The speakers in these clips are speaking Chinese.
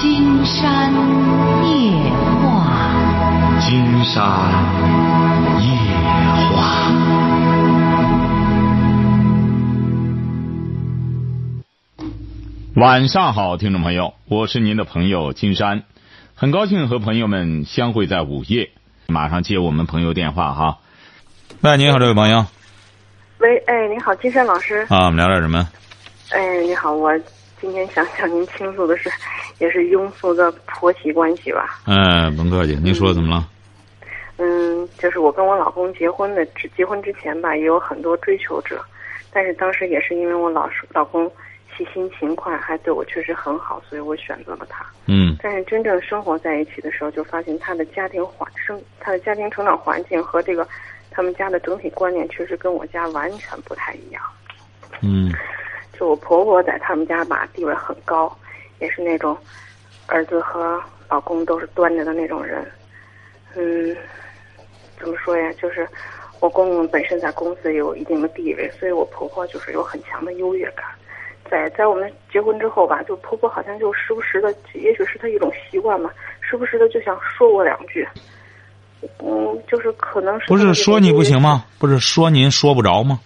金山夜话，金山夜话。晚上好，听众朋友，我是您的朋友金山，很高兴和朋友们相会在午夜。马上接我们朋友电话哈。喂，你好，这位朋友。喂，哎，你好，金山老师。啊，我们聊点什么？哎，你好，我今天想向您倾诉的是，也是庸俗的婆媳关系吧。嗯，甭客气，您说怎么了？嗯，就是我跟我老公结婚的，结婚之前吧，也有很多追求者，但是当时也是因为我老老公细心勤快，还对我确实很好，所以我选择了他。嗯但是真正生活在一起的时候，就发现他的家庭环生，他的家庭成长环境和这个他们家的整体观念，确实跟我家完全不太一样。嗯就我婆婆在他们家吧，地位很高，也是那种儿子和老公都是端着的那种人。嗯，怎么说呀？就是我公公本身在公司也有一定的地位，所以我婆婆就是有很强的优越感。在在我们结婚之后吧，就婆婆好像就时不时的，也许是她一种习惯吧，时不时的就想说我两句。嗯，就是可能是不是说你不行吗？不是说您说不着吗？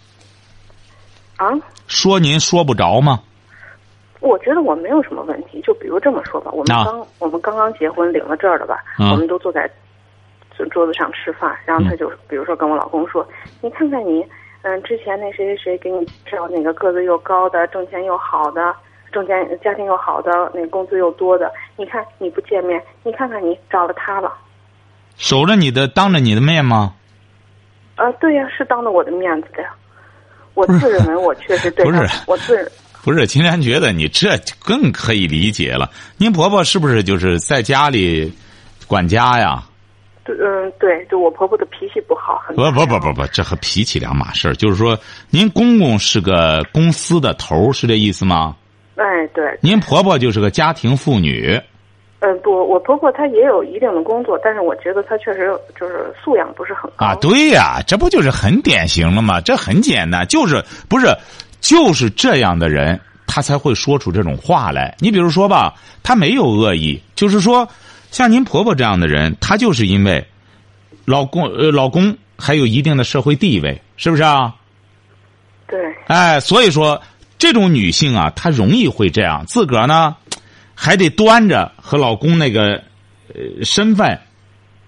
啊？说您说不着吗？我觉得我没有什么问题，就比如这么说吧，我们啊刚、我们刚刚结婚领了证儿了吧，嗯我们都坐在桌桌子上吃饭，然后他就、比如说跟我老公说，你看看你，嗯，之前那谁谁谁给你介绍那个个子又高的，挣钱又好的，挣钱家庭又好的，那工资又多的，你看你不见面，你看看你找了他了，守着你的，当着你的面吗？啊，对呀、是当着我的面子的呀，我自认为我确实对他不是，我自。不是，秦然觉得你这更可以理解了。您婆婆是不是就是在家里管家呀？对，嗯，对，就我婆婆的脾气不好，很不不不不不，这和脾气两码事儿。就是说，您公公是个公司的头儿，是这意思吗？哎，对，您婆婆就是个家庭妇女。嗯，不，我婆婆她也有一定的工作，但是我觉得她确实就是素养不是很高啊，对呀，这不就是很典型了吗？这很简单，就是不是就是这样的人，他才会说出这种话来。你比如说吧，他没有恶意，就是说，像您婆婆这样的人，她就是因为老公呃老公还有一定的社会地位，是不是啊？对，哎，所以说这种女性啊，她容易会这样，自个儿呢还得端着和老公那个呃身份，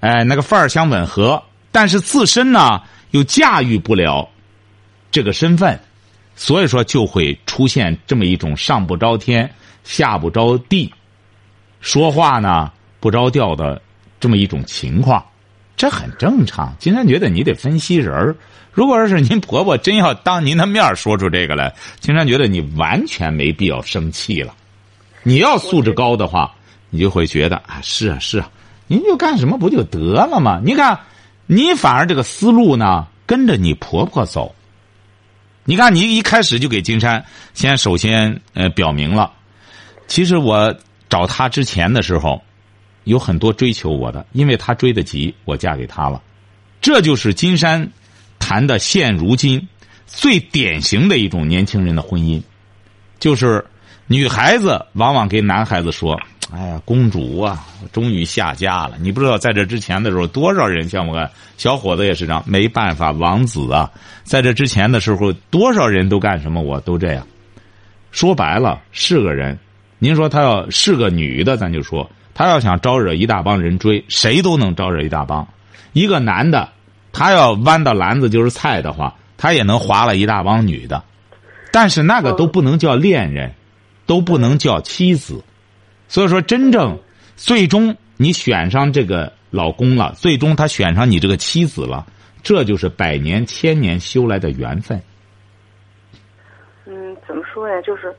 哎那个范儿相吻合，但是自身呢又驾驭不了这个身份，所以说就会出现这么一种上不着天下不着地，说话呢不着调的这么一种情况，这很正常。金山觉得你得分析人儿。如果要是您婆婆真要当您的面说出这个来，金山觉得你完全没必要生气了。你要素质高的话，你就会觉得啊，是啊是啊，您就干什么不就得了吗？你看，你反而这个思路呢，跟着你婆婆走。你看，你一开始就给金山先首先呃表明了，其实我找他之前的时候，有很多追求我的，因为他追得急，我嫁给他了。这就是金山谈的现如今最典型的一种年轻人的婚姻，就是女孩子往往给男孩子说：“哎呀，公主啊，终于下嫁了。”你不知道在这之前的时候，多少人像我看小伙子也是这样，没办法，王子啊，在这之前的时候，多少人都干什么，我都这样。说白了，是个人。您说他要是个女的，咱就说他要想招惹一大帮人追，谁都能招惹一大帮。一个男的，他要弯到篮子就是菜的话，他也能划了一大帮女的。但是那个都不能叫恋人，都不能叫妻子。所以说，真正最终你选上这个老公了，最终他选上你这个妻子了，这就是百年千年修来的缘分。嗯，怎么说呀？就是，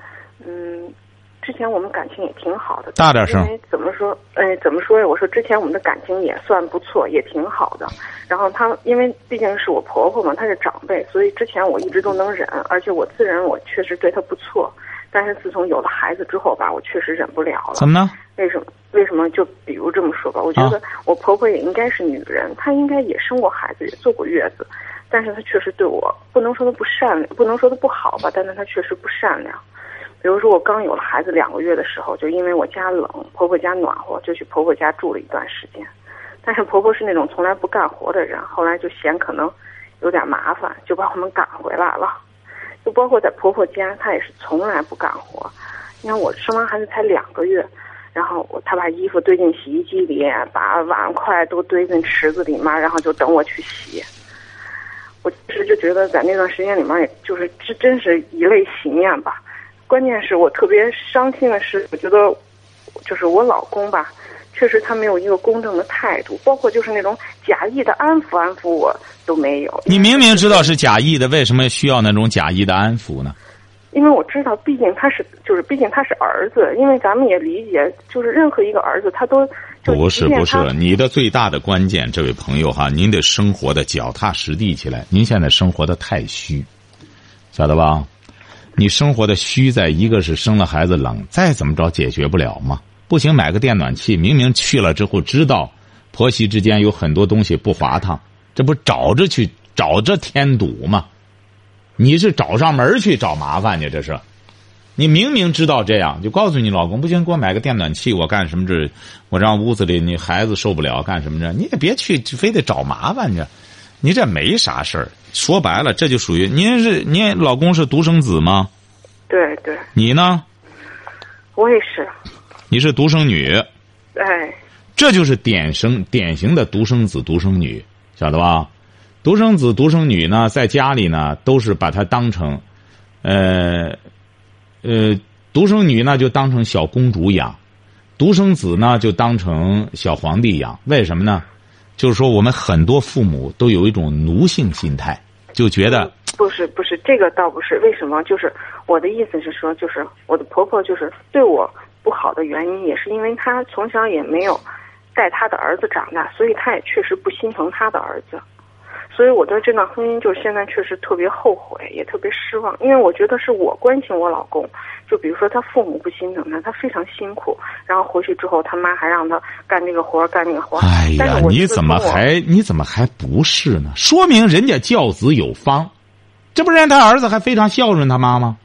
嗯，之前我们感情也挺好的。大点声因为怎么说？哎，怎么说呀？我说之前我们的感情也算不错，也挺好的。然后她，因为毕竟是我婆婆嘛，她是长辈，所以之前我一直都能忍，而且我自认我确实对她不错。但是自从有了孩子之后吧，我确实忍不了了。怎么呢？为什么？为什么？就比如这么说吧，我觉得我婆婆也应该是女人，她应该也生过孩子，也坐过月子，但是她确实对我不能说她不善良，不能说她不好吧，但是她确实不善良。比如说我刚有了孩子两个月的时候，就因为我家冷，婆婆家暖和，就去婆婆家住了一段时间。但是婆婆是那种从来不干活的人，后来就嫌可能有点麻烦，就把我们赶回来了。就包括在婆婆家，她也是从来不干活。你看我生完孩子才两个月，然后她把衣服堆进洗衣机里，把碗筷都堆进池子里面，然后就等我去洗。我其实就觉得在那段时间里面，也就是这真是一泪洗面吧。关键是我特别伤心的是，我觉得就是我老公吧。确实，他没有一个公正的态度，包括就是那种假意的安抚安抚我都没有。你明明知道是假意的，为什么需要那种假意的安抚呢？因为我知道，毕竟他是，就是毕竟他是儿子。因为咱们也理解，就是任何一个儿子，他都不是不是你的最大的关键，这位朋友哈，您得生活的脚踏实地起来。您现在生活的太虚，晓得吧？你生活的虚，在一个是生了孩子冷，再怎么着解决不了吗？不行，买个电暖气。明明去了之后知道，婆媳之间有很多东西不滑烫，这不找着去找着添堵吗？你是找上门去找麻烦去，这是。你明明知道这样，就告诉你老公不行，给我买个电暖气，我干什么这？我让屋子里你孩子受不了，干什么着？你也别去，非得找麻烦去。你这没啥事儿。说白了，这就属于您是您老公是独生子吗？对对。你呢？我也是。你是独生女，哎，这就是典型典型的独生子独生女，晓得吧？独生子独生女呢，在家里呢，都是把她当成，呃，呃，独生女呢就当成小公主养，独生子呢就当成小皇帝养。为什么呢？就是说，我们很多父母都有一种奴性心态，就觉得不是不是这个倒不是。为什么？就是我的意思是说，就是我的婆婆就是对我。不好的原因也是因为他从小也没有带他的儿子长大，所以他也确实不心疼他的儿子。所以我对这段婚姻就是现在确实特别后悔，也特别失望。因为我觉得是我关心我老公，就比如说他父母不心疼他，他非常辛苦，然后回去之后他妈还让他干这个活干那个活哎呀，你怎么还你怎么还不是呢？说明人家教子有方，这不然他儿子还非常孝顺他妈吗？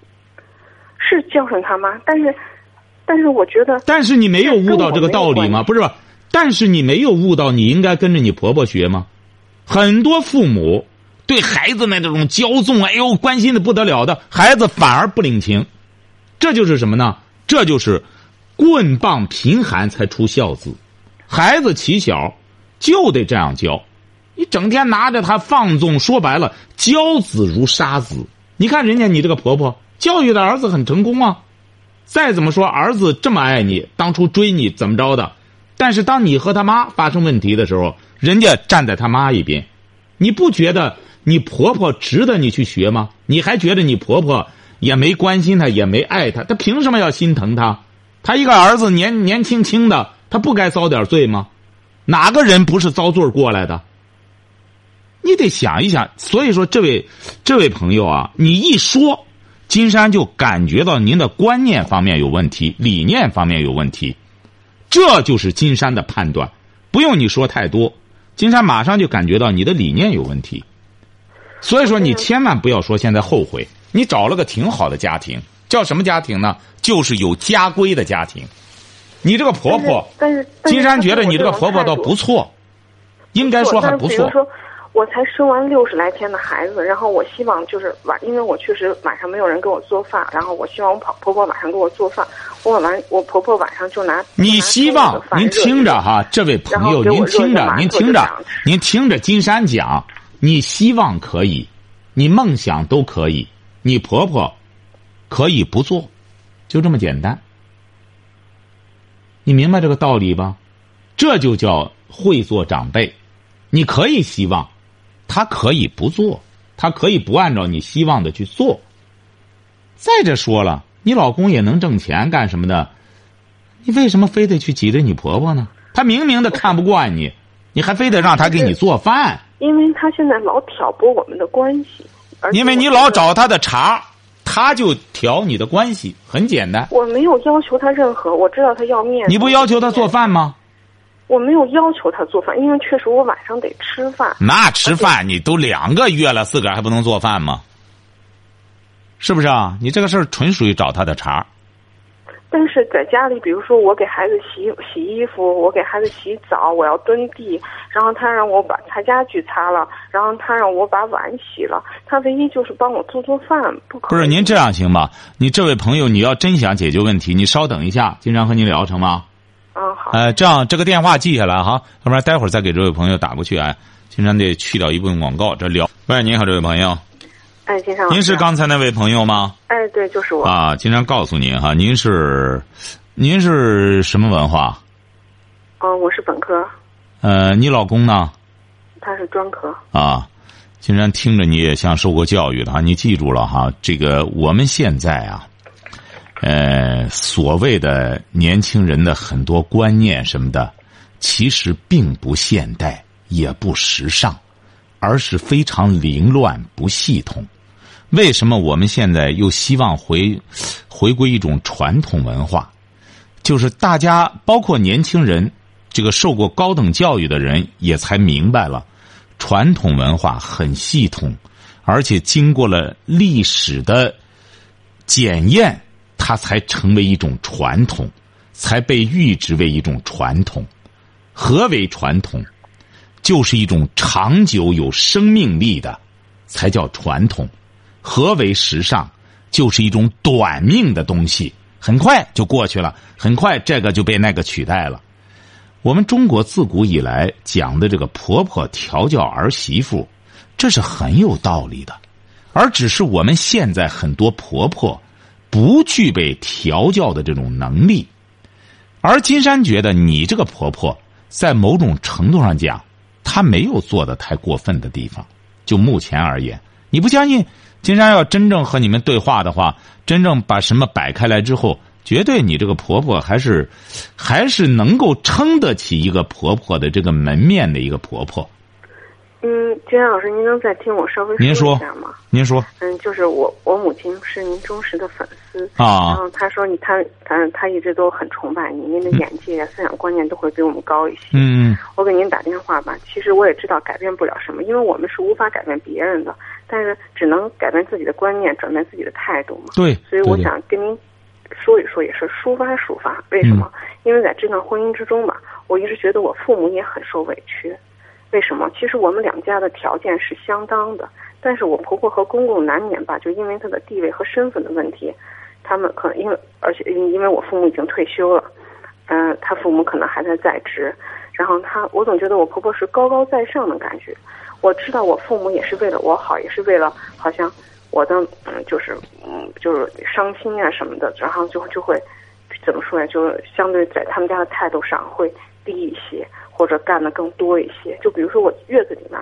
是孝顺他妈，但是。但是我觉得，但是你没有悟到这个道理吗？不是吧？但是你没有悟到，你应该跟着你婆婆学吗？很多父母对孩子们这种骄纵，哎呦，关心的不得了的，孩子反而不领情，这就是什么呢？这就是棍棒贫寒才出孝子，孩子起小就得这样教，你整天拿着他放纵，说白了，教子如杀子。你看人家你这个婆婆教育的儿子很成功啊。再怎么说，儿子这么爱你，当初追你怎么着的？但是当你和他妈发生问题的时候，人家站在他妈一边，你不觉得你婆婆值得你去学吗？你还觉得你婆婆也没关心他，也没爱他，他凭什么要心疼他？他一个儿子年年轻轻的，他不该遭点罪吗？哪个人不是遭罪过来的？你得想一想。所以说，这位这位朋友啊，你一说。金山就感觉到您的观念方面有问题，理念方面有问题，这就是金山的判断，不用你说太多，金山马上就感觉到你的理念有问题。所以说，你千万不要说现在后悔，你找了个挺好的家庭，叫什么家庭呢？就是有家规的家庭。你这个婆婆，但是金山觉得你这个婆婆倒不错，应该说还不错。我才生完六十来天的孩子，然后我希望就是晚，因为我确实晚上没有人给我做饭，然后我希望我婆婆婆晚上给我做饭，我晚我婆婆晚上就拿。你希望您听着哈，这位朋友，您听着，您听着，您听着，金山讲，你希望可以，你梦想都可以，你婆婆可以不做，就这么简单。你明白这个道理吧？这就叫会做长辈，你可以希望。他可以不做，他可以不按照你希望的去做。再者说了，你老公也能挣钱干什么的？你为什么非得去挤兑你婆婆呢？他明明的看不惯你，你还非得让他给你做饭？因为他现在老挑拨我们的关系。因为你老找他的茬，他就挑你的关系，很简单。我没有要求他任何，我知道他要面子。你不要求他做饭吗？我没有要求他做饭，因为确实我晚上得吃饭。那吃饭你都两个月了，自个儿还不能做饭吗？是不是啊？你这个事儿纯属于找他的茬。但是在家里，比如说我给孩子洗洗衣服，我给孩子洗澡，我要蹲地，然后他让我把他家具擦了，然后他让我把碗洗了，他唯一就是帮我做做饭，不可不是您这样行吗？你这位朋友，你要真想解决问题，你稍等一下，经常和您聊成吗？嗯，好。呃，这样这个电话记下来哈，要不然待会儿再给这位朋友打过去啊。经常得去掉一部分广告，这聊。喂，您好，这位朋友。哎，先生您是刚才那位朋友吗？哎，对，就是我。啊，经常告诉您哈，您是，您是什么文化？哦，我是本科。呃，你老公呢？他是专科。啊，竟然听着你也像受过教育的哈，你记住了哈，这个我们现在啊，呃，所谓的年轻人的很多观念什么的，其实并不现代，也不时尚，而是非常凌乱不系统。为什么我们现在又希望回回归一种传统文化？就是大家包括年轻人，这个受过高等教育的人也才明白了，传统文化很系统，而且经过了历史的检验，它才成为一种传统，才被誉之为一种传统。何为传统？就是一种长久有生命力的，才叫传统。何为时尚？就是一种短命的东西，很快就过去了，很快这个就被那个取代了。我们中国自古以来讲的这个婆婆调教儿媳妇，这是很有道理的，而只是我们现在很多婆婆不具备调教的这种能力。而金山觉得你这个婆婆在某种程度上讲，她没有做的太过分的地方。就目前而言，你不相信？金山要真正和你们对话的话，真正把什么摆开来之后，绝对你这个婆婆还是，还是能够撑得起一个婆婆的这个门面的一个婆婆。嗯，金山老师，您能再听我稍微您说一下吗？您说。嗯，就是我，我母亲是您忠实的粉丝啊。然后他说你，她，她，她一直都很崇拜你，您的眼界、思想观念都会比我们高一些。嗯。我给您打电话吧，其实我也知道改变不了什么，因为我们是无法改变别人的，但是只能改变自己的观念，转变自己的态度嘛。对。所以我想跟您说一说，也是抒发抒发。为什么？因为在这段婚姻之中吧，我一直觉得我父母也很受委屈。为什么？其实我们两家的条件是相当的，但是我婆婆和公公难免吧，就因为她的地位和身份的问题，他们可能因为而且因为我父母已经退休了，嗯，他父母可能还在在职，然后他我总觉得我婆婆是高高在上的感觉。我知道我父母也是为了我好，也是为了好像我的嗯就是嗯就是伤心啊什么的，然后就就会怎么说呀？就是相对在他们家的态度上会低一些。或者干的更多一些，就比如说我月子里面，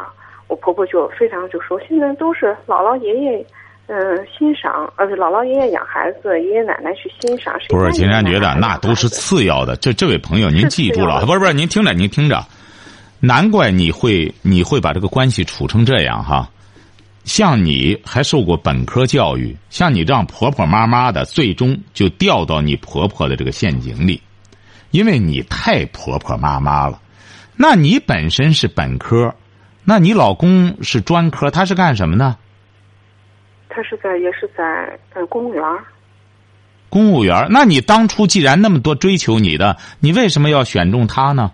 我婆婆就非常就说，现在都是姥姥爷爷，嗯，欣赏，而且姥姥爷爷养孩子，爷爷奶奶去欣赏。不是，金山觉得那都是次要的。这这位朋友，您记住了，不是不是，您听着，您听着，难怪你会你会把这个关系处成这样哈。像你还受过本科教育，像你这样婆婆妈妈的，最终就掉到你婆婆的这个陷阱里，因为你太婆婆妈妈了。那你本身是本科，那你老公是专科，他是干什么的？他是在也是在呃公务员。公务员，那你当初既然那么多追求你的，你为什么要选中他呢？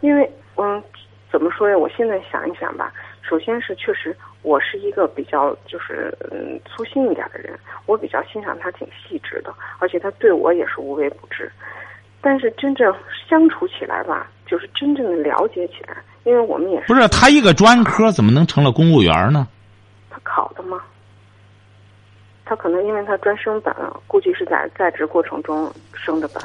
因为嗯，怎么说呀？我现在想一想吧，首先是确实我是一个比较就是嗯粗心一点的人，我比较欣赏他挺细致的，而且他对我也是无微不至。但是真正相处起来吧，就是真正的了解起来，因为我们也是不是他一个专科怎么能成了公务员呢？他考的吗？他可能因为他专升本，估计是在在职过程中升的本。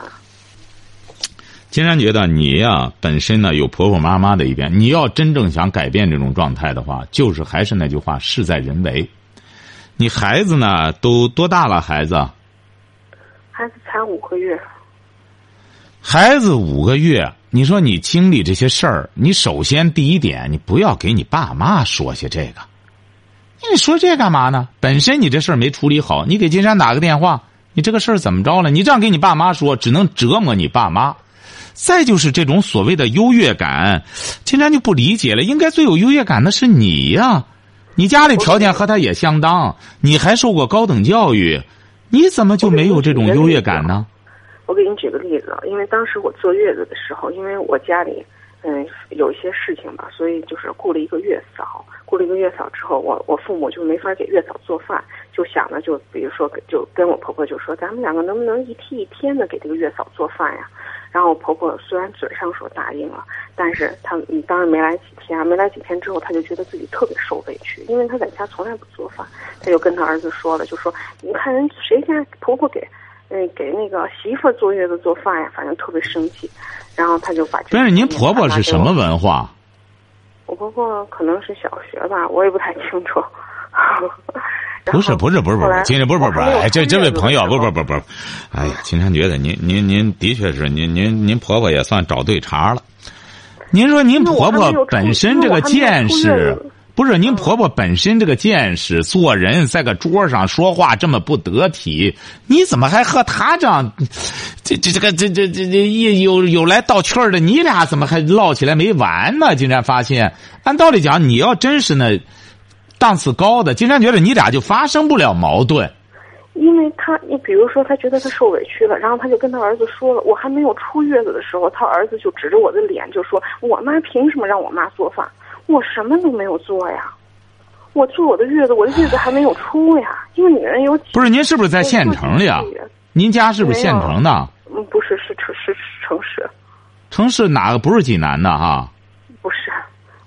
金山觉得你呀，本身呢有婆婆妈妈的一边，你要真正想改变这种状态的话，就是还是那句话，事在人为。你孩子呢都多大了？孩子？孩子才五个月。孩子五个月，你说你经历这些事儿，你首先第一点，你不要给你爸妈说些这个。你说这干嘛呢？本身你这事儿没处理好，你给金山打个电话，你这个事儿怎么着了？你这样给你爸妈说，只能折磨你爸妈。再就是这种所谓的优越感，金山就不理解了。应该最有优越感的是你呀，你家里条件和他也相当，你还受过高等教育，你怎么就没有这种优越感呢？我给你举个例子，因为当时我坐月子的时候，因为我家里嗯有一些事情吧，所以就是雇了一个月嫂。雇了一个月嫂之后，我我父母就没法给月嫂做饭，就想着就比如说就跟我婆婆就说，咱们两个能不能一天一天的给这个月嫂做饭呀？然后我婆婆虽然嘴上说答应了，但是她你当然没来几天啊，没来几天之后，她就觉得自己特别受委屈，因为她在家从来不做饭，她就跟她儿子说了，就说你看人谁家婆婆给，嗯给那个媳妇坐月子做饭呀，反正特别生气，然后她就把但是您婆婆是什么文化？我婆婆可能是小学吧，我也不太清楚。不是不是不是不是，今天不是不是不是，哎，这这位朋友不不不不，哎呀，金山觉得您您您的确是您您您婆婆也算找对茬了。您说您婆婆本身这个见识，不是您婆婆本身这个见识，做人在个桌上说话这么不得体，你怎么还和她这样？这这这个这这这这有有来道趣儿的，你俩怎么还唠起来没完呢？竟然发现，按道理讲，你要真是那。档次高的，竟然觉得你俩就发生不了矛盾，因为他，你比如说，他觉得他受委屈了，然后他就跟他儿子说了，我还没有出月子的时候，他儿子就指着我的脸就说，我妈凭什么让我妈做饭？我什么都没有做呀，我做我的月子，我的月子还没有出呀，因为女人有不是您是不是在县城里啊？您家是不是县城的？嗯，不是，是城是城市，城市哪个不是济南的哈？不是，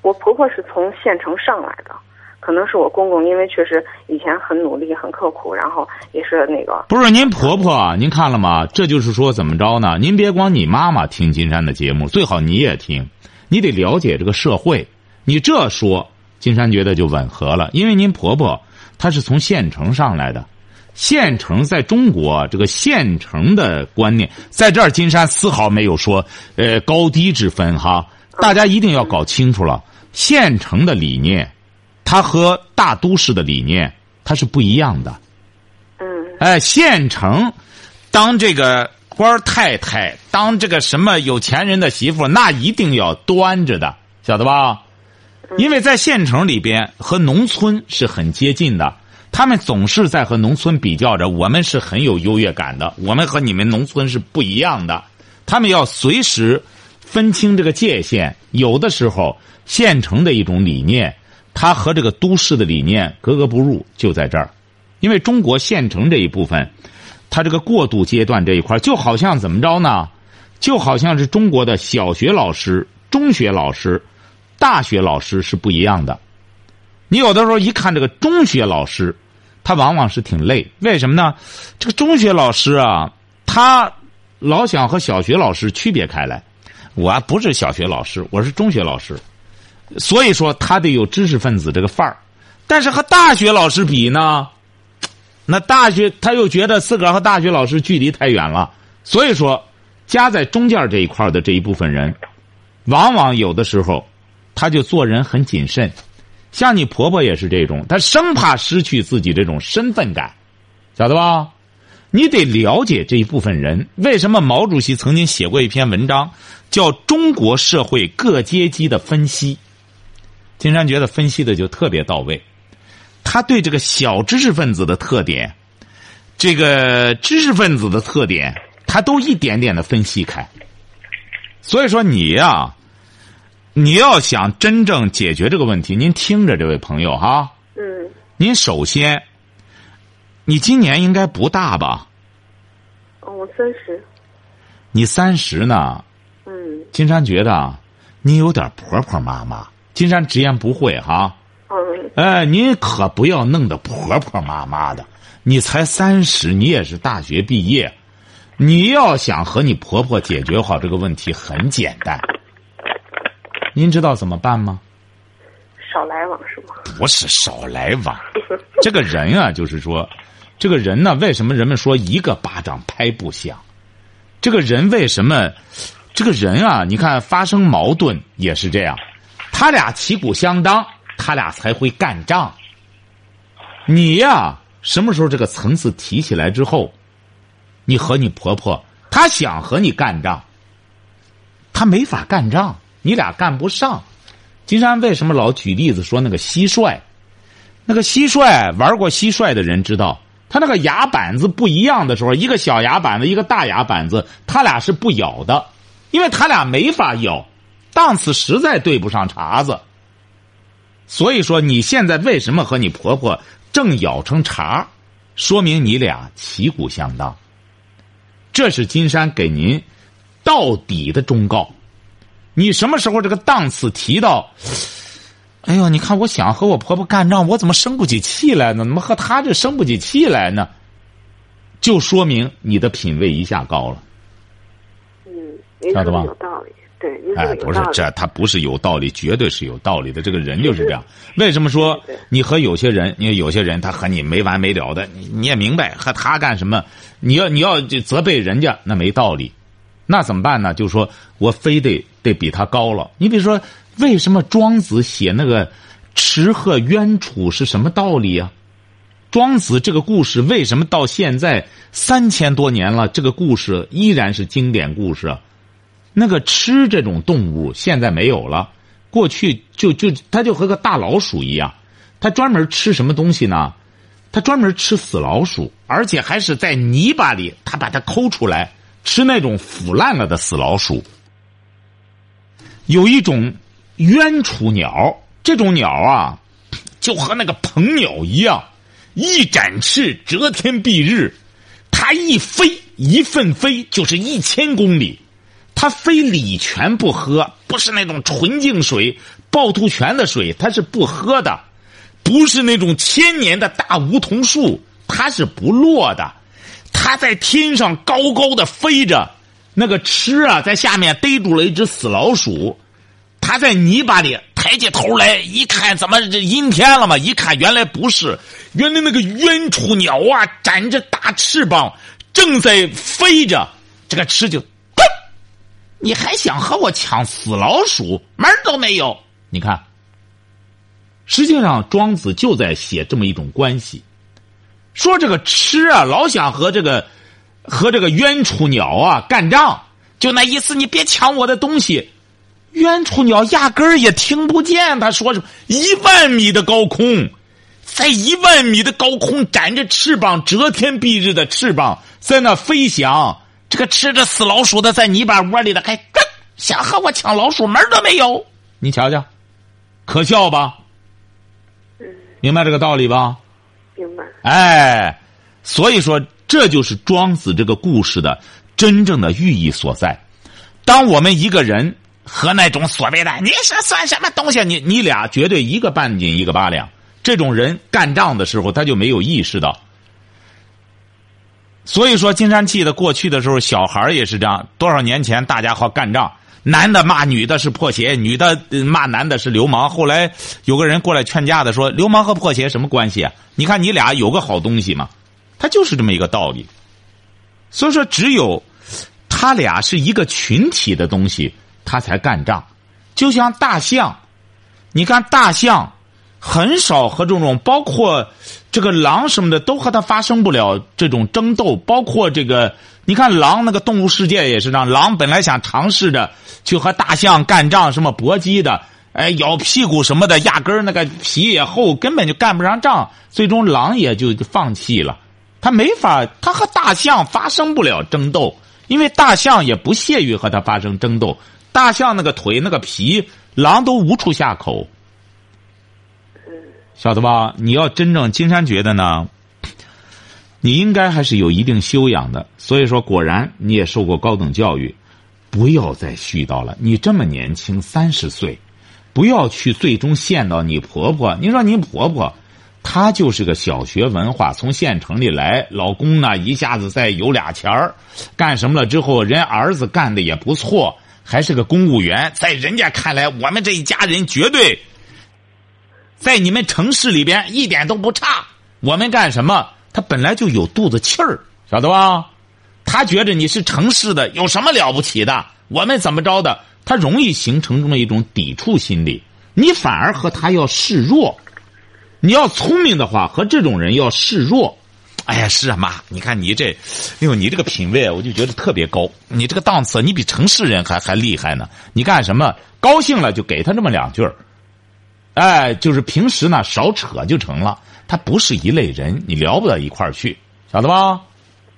我婆婆是从县城上来的。可能是我公公，因为确实以前很努力、很刻苦，然后也是那个。不是您婆婆，您看了吗？这就是说怎么着呢？您别光你妈妈听金山的节目，最好你也听，你得了解这个社会。你这说，金山觉得就吻合了，因为您婆婆她是从县城上来的，县城在中国这个县城的观念，在这儿金山丝毫没有说呃高低之分哈，大家一定要搞清楚了，县城的理念。它和大都市的理念，它是不一样的。嗯。哎，县城，当这个官太太，当这个什么有钱人的媳妇，那一定要端着的，晓得吧？因为在县城里边和农村是很接近的，他们总是在和农村比较着，我们是很有优越感的，我们和你们农村是不一样的。他们要随时分清这个界限，有的时候县城的一种理念。它和这个都市的理念格格不入，就在这儿，因为中国县城这一部分，它这个过渡阶段这一块，就好像怎么着呢？就好像是中国的小学老师、中学老师、大学老师是不一样的。你有的时候一看这个中学老师，他往往是挺累，为什么呢？这个中学老师啊，他老想和小学老师区别开来。我不是小学老师，我是中学老师。所以说，他得有知识分子这个范儿，但是和大学老师比呢，那大学他又觉得自个儿和大学老师距离太远了。所以说，夹在中间这一块的这一部分人，往往有的时候，他就做人很谨慎。像你婆婆也是这种，她生怕失去自己这种身份感，晓得吧？你得了解这一部分人。为什么毛主席曾经写过一篇文章，叫《中国社会各阶级的分析》？金山觉得分析的就特别到位，他对这个小知识分子的特点，这个知识分子的特点，他都一点点的分析开。所以说你呀，你要想真正解决这个问题，您听着，这位朋友哈，嗯，您首先，你今年应该不大吧？哦，我三十。你三十呢？嗯。金山觉得你有点婆婆妈妈。金山直言不讳哈，嗯哎，您可不要弄得婆婆妈妈的。你才三十，你也是大学毕业，你要想和你婆婆解决好这个问题，很简单。您知道怎么办吗？少来往是吗？不是少来往，这个人啊，就是说，这个人呢，为什么人们说一个巴掌拍不响？这个人为什么？这个人啊，你看发生矛盾也是这样。他俩旗鼓相当，他俩才会干仗。你呀，什么时候这个层次提起来之后，你和你婆婆，她想和你干仗，她没法干仗，你俩干不上。金山为什么老举例子说那个蟋蟀？那个蟋蟀玩过蟋蟀的人知道，它那个牙板子不一样的时候，一个小牙板子，一个大牙板子，它俩是不咬的，因为它俩没法咬，档次实在对不上茬子。所以说，你现在为什么和你婆婆正咬成茬，说明你俩旗鼓相当。这是金山给您到底的忠告。你什么时候这个档次提到？哎呦，你看，我想和我婆婆干仗，我怎么生不起气来呢？怎么和她这生不起气来呢？就说明你的品位一下高了。嗯，知道吧有道理。对，哎，不是，这他不是有道理，绝对是有道理的。这个人就是这样。为什么说你和有些人，你有些人他和你没完没了的，你你也明白和他干什么？你要你要责备人家，那没道理。那怎么办呢？就说我非得得比他高了。你比如说。为什么庄子写那个池鹤渊楚是什么道理啊？庄子这个故事为什么到现在三千多年了，这个故事依然是经典故事？那个吃这种动物现在没有了，过去就就它就和个大老鼠一样，它专门吃什么东西呢？它专门吃死老鼠，而且还是在泥巴里，它把它抠出来吃那种腐烂了的死老鼠。有一种。冤雏鸟这种鸟啊，就和那个鹏鸟一样，一展翅遮天蔽日。它一飞一奋飞就是一千公里。它非礼泉不喝，不是那种纯净水、趵突泉的水，它是不喝的。不是那种千年的大梧桐树，它是不落的。它在天上高高的飞着，那个吃啊，在下面逮住了一只死老鼠。他在泥巴里抬起头来一看，怎么这阴天了嘛？一看原来不是，原来那个冤雏鸟啊，展着大翅膀，正在飞着。这个吃就，你还想和我抢死老鼠？门都没有！你看，实际上庄子就在写这么一种关系，说这个吃啊，老想和这个和这个冤雏鸟啊干仗，就那意思，你别抢我的东西。冤雏鸟压根儿也听不见他说什么。一万米的高空，在一万米的高空展着翅膀，遮天蔽日的翅膀在那飞翔。这个吃着死老鼠的在泥巴窝里的还想和我抢老鼠，门都没有。你瞧瞧，可笑吧？明白这个道理吧？明白。哎，所以说这就是庄子这个故事的真正的寓意所在。当我们一个人。和那种所谓的你是算什么东西？你你俩绝对一个半斤一个八两。这种人干仗的时候，他就没有意识到。所以说，金山记得过去的时候，小孩也是这样。多少年前，大家好干仗，男的骂女的是破鞋，女的骂男的是流氓。后来有个人过来劝架的说：“流氓和破鞋什么关系啊？你看你俩有个好东西吗？”他就是这么一个道理。所以说，只有他俩是一个群体的东西。他才干仗，就像大象，你看大象很少和这种包括这个狼什么的都和他发生不了这种争斗。包括这个，你看狼那个动物世界也是这样，狼本来想尝试着去和大象干仗，什么搏击的，哎，咬屁股什么的，压根儿那个皮也厚，根本就干不上仗。最终狼也就放弃了，他没法，他和大象发生不了争斗，因为大象也不屑于和他发生争斗。大象那个腿那个皮，狼都无处下口，晓得吧？你要真正金山觉得呢，你应该还是有一定修养的。所以说，果然你也受过高等教育，不要再絮叨了。你这么年轻，三十岁，不要去最终陷到你婆婆。你说你婆婆，她就是个小学文化，从县城里来，老公呢一下子再有俩钱儿，干什么了之后，人儿子干的也不错。还是个公务员，在人家看来，我们这一家人绝对在你们城市里边一点都不差。我们干什么？他本来就有肚子气儿，晓得吧？他觉着你是城市的，有什么了不起的？我们怎么着的？他容易形成这么一种抵触心理。你反而和他要示弱。你要聪明的话，和这种人要示弱。哎呀，是啊，妈，你看你这，哎呦，你这个品味，我就觉得特别高。你这个档次，你比城市人还还厉害呢。你干什么？高兴了就给他这么两句儿。哎，就是平时呢少扯就成了。他不是一类人，你聊不到一块儿去，晓得吧？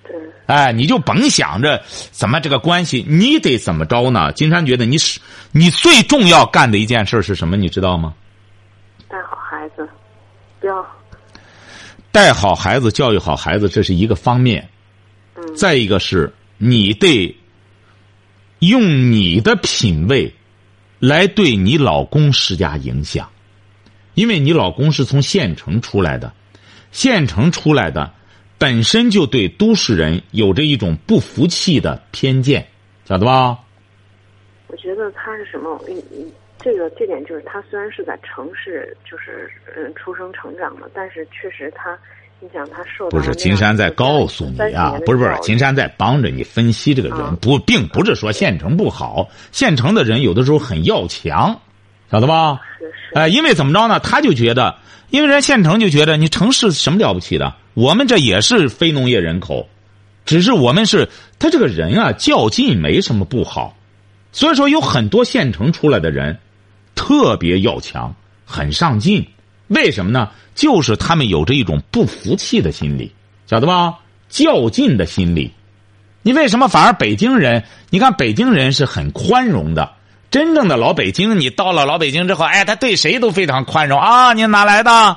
对，哎，你就甭想着怎么这个关系，你得怎么着呢？金山觉得你是你最重要干的一件事是什么？你知道吗？带好孩子，不要，带好孩子，教育好孩子，这是一个方面。再一个是你得用你的品味来对你老公施加影响，因为你老公是从县城出来的，县城出来的本身就对都市人有着一种不服气的偏见，晓得吧？我觉得他是什么？这个这点就是他虽然是在城市，就是嗯出生成长的，但是确实他，你想他受到不是金山在告诉你啊，不是不是，金山在帮着你分析这个人，不，并不是说县城不好，县城的人有的时候很要强，晓得吧？是是，哎，因为怎么着呢？他就觉得，因为人县城就觉得你城市什么了不起的，我们这也是非农业人口，只是我们是他这个人啊较劲没什么不好，所以说有很多县城出来的人特别要强，很上进，为什么呢？就是他们有着一种不服气的心理，晓得吧？较劲的心理。你为什么反而北京人？你看北京人是很宽容的。真正的老北京，你到了老北京之后，哎，他对谁都非常宽容啊！你哪来的？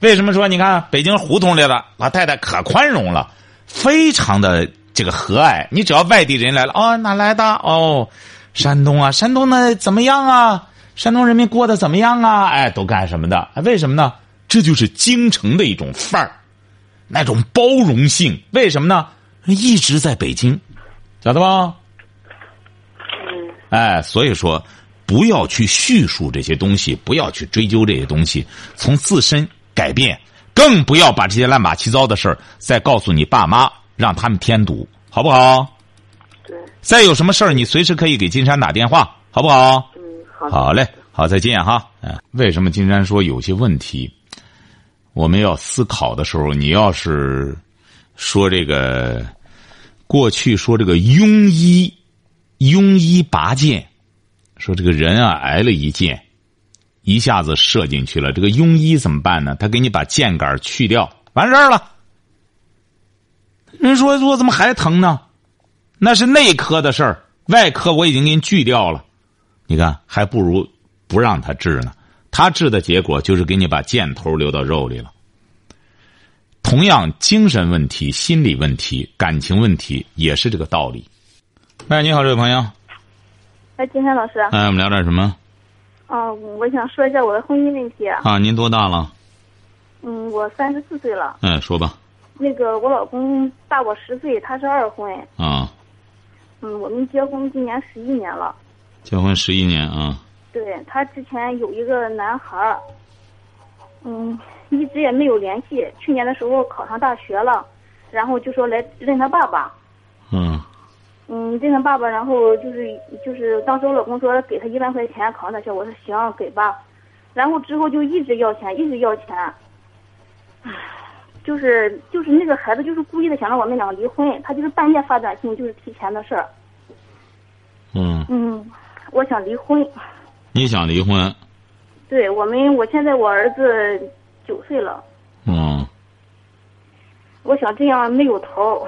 为什么说你看北京胡同里的老太太可宽容了，非常的这个和蔼。你只要外地人来了，哦，哪来的？哦，山东啊，山东那怎么样啊？山东人民过得怎么样啊？哎，都干什么的？为什么呢？这就是京城的一种范儿，那种包容性。为什么呢？一直在北京，晓得吧？嗯哎，所以说，不要去叙述这些东西，不要去追究这些东西，从自身改变，更不要把这些乱八七糟的事儿再告诉你爸妈，让他们添堵，好不好？对，再有什么事儿，你随时可以给金山打电话，好不好？嗯好好嘞，好，再见哈。嗯，为什么金山说有些问题，我们要思考的时候，你要是说这个过去说这个庸医，庸医拔剑，说这个人啊挨了一剑，一下子射进去了，这个庸医怎么办呢？他给你把剑杆去掉，完事儿了。人说我怎么还疼呢？那是内科的事儿，外科我已经给你锯掉了。你看，还不如不让他治呢。他治的结果就是给你把箭头留到肉里了。同样，精神问题、心理问题、感情问题也是这个道理。喂，你好，这位朋友。哎，金山老师，哎，我们聊点什么？啊，我想说一下我的婚姻问题。啊，您多大了？嗯，我三十四岁了。哎，说吧。那个，我老公大我十岁，他是二婚。啊，嗯，我们结婚今年十一年了。结婚十一年啊。对他之前有一个男孩儿，嗯，一直也没有联系。去年的时候考上大学了，然后就说来认他爸爸。嗯嗯，认他爸爸，然后就是就是当时我老公说给他一万块钱考上大学，我说行给吧。然后之后就一直要钱，一直要钱。唉，就是就是那个孩子就是故意的想让我们两个离婚，他就是半夜发短信，就是提钱的事儿。嗯，嗯，我想离婚。你想离婚？对我们，我现在我儿子九岁了，嗯，我想这样没有头。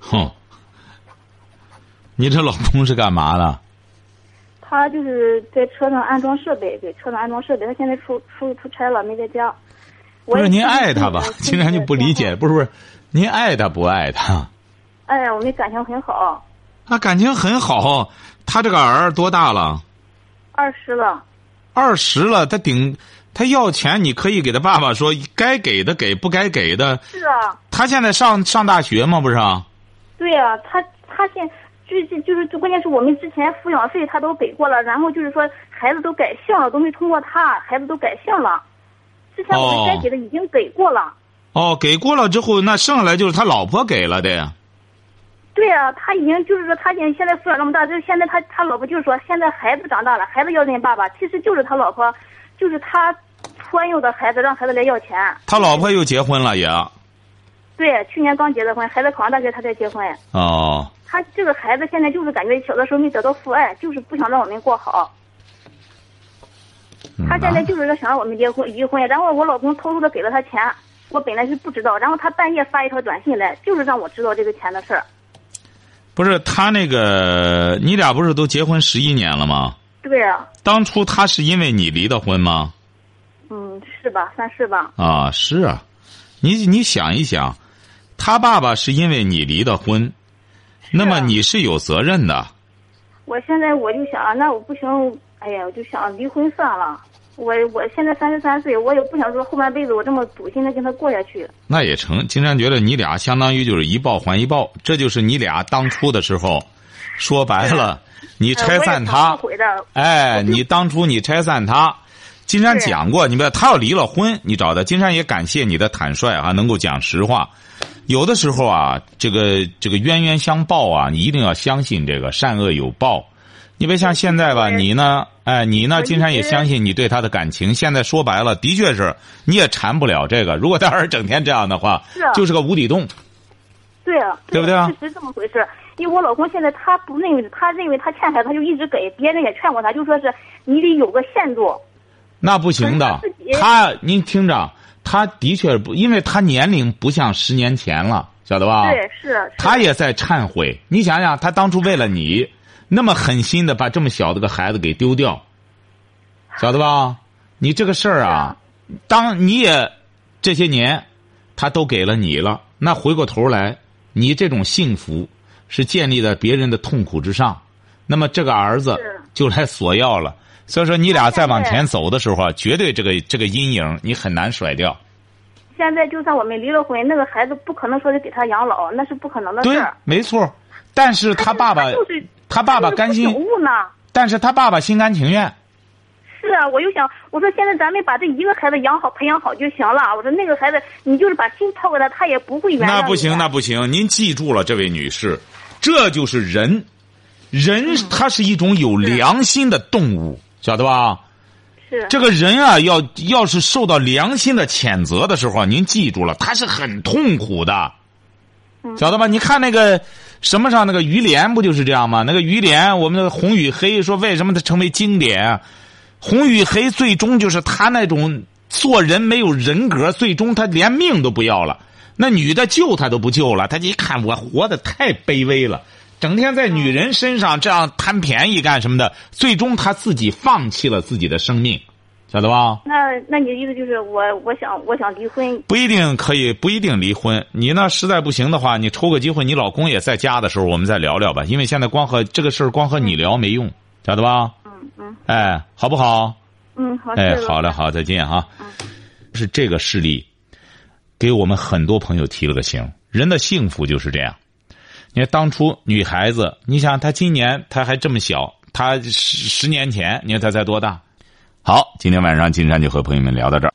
哼。你这老公是干嘛的？他就是在车上安装设备，给车上安装设备。他现在出出出差了，没在家。不是您爱他吧？竟然 就不理解，不是不是，您爱他不爱他？哎，我们感情很好，啊，感情很好。他这个儿多大了？二十了。二十了，他顶他要钱，你可以给他爸爸说，该给的给，不该给的。是啊，他现在上上大学吗？不是啊？对呀、他他现最近就是就关键是我们之前抚养费他都给过了，然后就是说孩子都改姓了，都没通过他，孩子都改姓了。之前我们该给的已经给过了。哦，给过了之后，那剩下来就是他老婆给了的呀。对呀、他已经就是说他现现在抚养那么大，就是现在他他老婆就是说现在孩子长大了，孩子要认爸爸，其实就是他老婆，就是他托幼的孩子让孩子来要钱。他老婆又结婚了也。对，去年刚结的婚，孩子考上大学他才结婚。哦，他这个孩子现在就是感觉小的时候没得到父爱，就是不想让我们过好。他现在就是说想让我们离婚离婚，然后我老公偷偷的给了他钱，我本来是不知道，然后他半夜发一条短信来，就是让我知道这个钱的事儿。不是他那个，你俩不是都结婚十一年了吗？对啊，当初他是因为你离的婚吗？嗯，是吧？算是吧。啊，是啊，你你想一想，他爸爸是因为你离的婚，那么你是有责任的。我现在我就想，那我不行，哎呀，我就想离婚算了。我我现在三十三岁，我也不想说后半辈子我这么赌心的跟他过下去。那也成，金山觉得你俩相当于就是一报还一报，这就是你俩当初的时候，说白了，你拆散他，哎，你当初你拆散他，金山讲过，你别他要离了婚，你找他，金山也感谢你的坦率啊，能够讲实话。有的时候啊，这个这个冤冤相报啊，你一定要相信这个善恶有报。你别像现在吧，你呢？哎，你呢？金山也相信你对他的感情。现在说白了，的确是你也缠不了这个。如果他要是整天这样的话，就是个无底洞。对啊，对不对啊？确实这么回事。因为我老公现在他不认为，他认为他欠他，他就一直给。别人也劝过他，就说是你得有个限度。那不行的。他，您听着，他的确不，因为他年龄不像十年前了，晓得吧？对，是。他也在忏悔。你想想，他当初为了你。那么狠心的把这么小的个孩子给丢掉，晓得吧？你这个事儿啊，当你也这些年，他都给了你了，那回过头来，你这种幸福是建立在别人的痛苦之上，那么这个儿子就来索要了。所以说，你俩再往前走的时候啊，绝对这个这个阴影你很难甩掉。现在就算我们离了婚，那个孩子不可能说是给他养老，那是不可能的事儿。对，没错。但是他爸爸。他爸爸甘心，但是他爸爸心甘情愿。是啊，我又想，我说现在咱们把这一个孩子养好、培养好就行了。我说那个孩子，你就是把心掏给他，他也不会原谅那不行，那不行，您记住了，这位女士，这就是人，人他是一种有良心的动物，晓得吧？是。这个人啊，要要是受到良心的谴责的时候，您记住了，他是很痛苦的，晓得吧？你看那个。什么上那个于连不就是这样吗？那个于连，我们的红与黑说为什么他成为经典？红与黑最终就是他那种做人没有人格，最终他连命都不要了。那女的救他都不救了，他一看我活的太卑微了，整天在女人身上这样贪便宜干什么的，最终他自己放弃了自己的生命。晓得吧？那那你的意思就是我我想我想离婚？不一定可以，不一定离婚。你呢，实在不行的话，你抽个机会，你老公也在家的时候，我们再聊聊吧。因为现在光和这个事儿光和你聊没用，晓得吧？嗯嗯。哎，好不好？嗯好。哎，好嘞，好，再见哈。嗯。是这个事例，给我们很多朋友提了个醒。人的幸福就是这样。你看当初女孩子，你想她今年她还这么小，她十十年前，你看她才多大？好，今天晚上金山就和朋友们聊到这儿。